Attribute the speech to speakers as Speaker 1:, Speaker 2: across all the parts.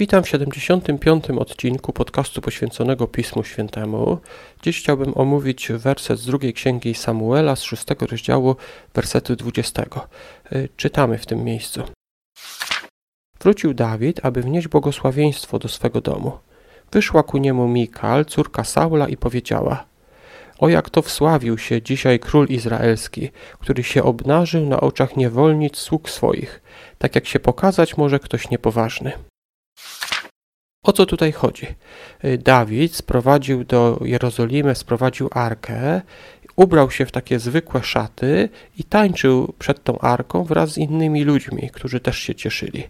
Speaker 1: Witam w 75. odcinku podcastu poświęconego Pismu Świętemu. Dziś chciałbym omówić werset z drugiej księgi Samuela z szóstego rozdziału, wersetu 20. Y, czytamy w tym miejscu. Wrócił Dawid, aby wnieść błogosławieństwo do swego domu. Wyszła ku niemu Mikal, córka Saula i powiedziała O jak to wsławił się dzisiaj król izraelski, który się obnażył na oczach niewolnic sług swoich, tak jak się pokazać może ktoś niepoważny. O co tutaj chodzi? Y, Dawid sprowadził do Jerozolimy, sprowadził arkę, ubrał się w takie zwykłe szaty i tańczył przed tą arką wraz z innymi ludźmi, którzy też się cieszyli.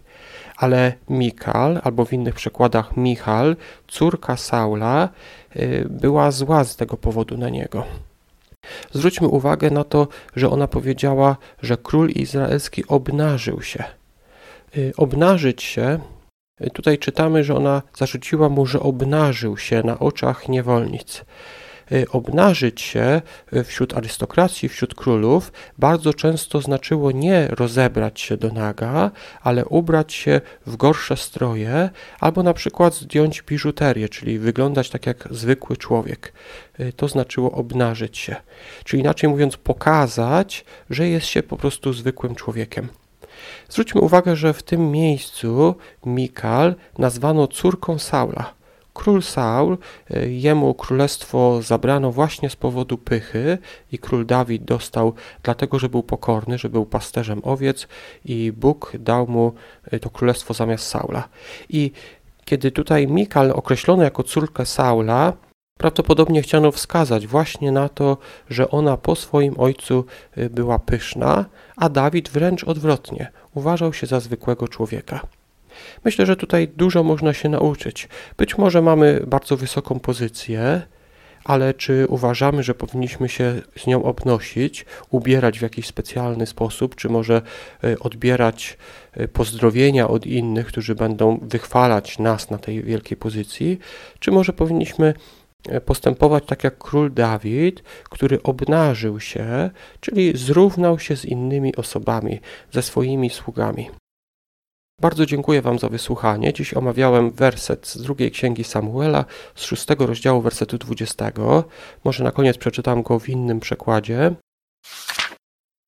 Speaker 1: Ale Mikal, albo w innych przekładach Michal, córka Saula, y, była zła z tego powodu na niego. Zwróćmy uwagę na to, że ona powiedziała, że król izraelski obnażył się. Y, obnażyć się Tutaj czytamy, że ona zarzuciła mu, że obnażył się na oczach niewolnic. Y, obnażyć się y, wśród arystokracji, wśród królów bardzo często znaczyło nie rozebrać się do naga, ale ubrać się w gorsze stroje, albo na przykład zdjąć biżuterię, czyli wyglądać tak jak zwykły człowiek. Y, to znaczyło obnażyć się, czyli inaczej mówiąc, pokazać, że jest się po prostu zwykłym człowiekiem. Zwróćmy uwagę, że w tym miejscu Mikal nazwano córką Saula. Król Saul, e, jemu królestwo zabrano właśnie z powodu pychy i król Dawid dostał dlatego, że był pokorny, że był pasterzem owiec i Bóg dał mu e, to królestwo zamiast Saula. I kiedy tutaj Mikal określono jako córkę Saula, Prawdopodobnie chciano wskazać właśnie na to, że ona po swoim ojcu y, była pyszna, a Dawid wręcz odwrotnie, uważał się za zwykłego człowieka. Myślę, że tutaj dużo można się nauczyć. Być może mamy bardzo wysoką pozycję, ale czy uważamy, że powinniśmy się z nią obnosić, ubierać w jakiś specjalny sposób, czy może y, odbierać y, pozdrowienia od innych, którzy będą wychwalać nas na tej wielkiej pozycji, czy może powinniśmy postępować tak jak król Dawid, który obnażył się, czyli zrównał się z innymi osobami, ze swoimi sługami. Bardzo dziękuję Wam za wysłuchanie. Dziś omawiałem werset z drugiej księgi Samuela, z szóstego rozdziału wersetu 20. Może na koniec przeczytam go w innym przekładzie.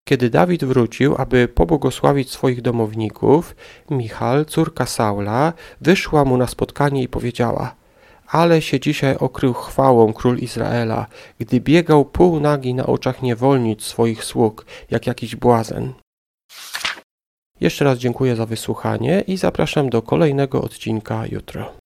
Speaker 1: Kiedy Dawid wrócił, aby pobłogosławić swoich domowników, Michal, córka Saula, wyszła mu na spotkanie i powiedziała – ale się dzisiaj okrył chwałą król Izraela, gdy biegał pół nagi na oczach niewolnic swoich sług, jak jakiś błazen. Jeszcze raz dziękuję za wysłuchanie i zapraszam do kolejnego odcinka jutro.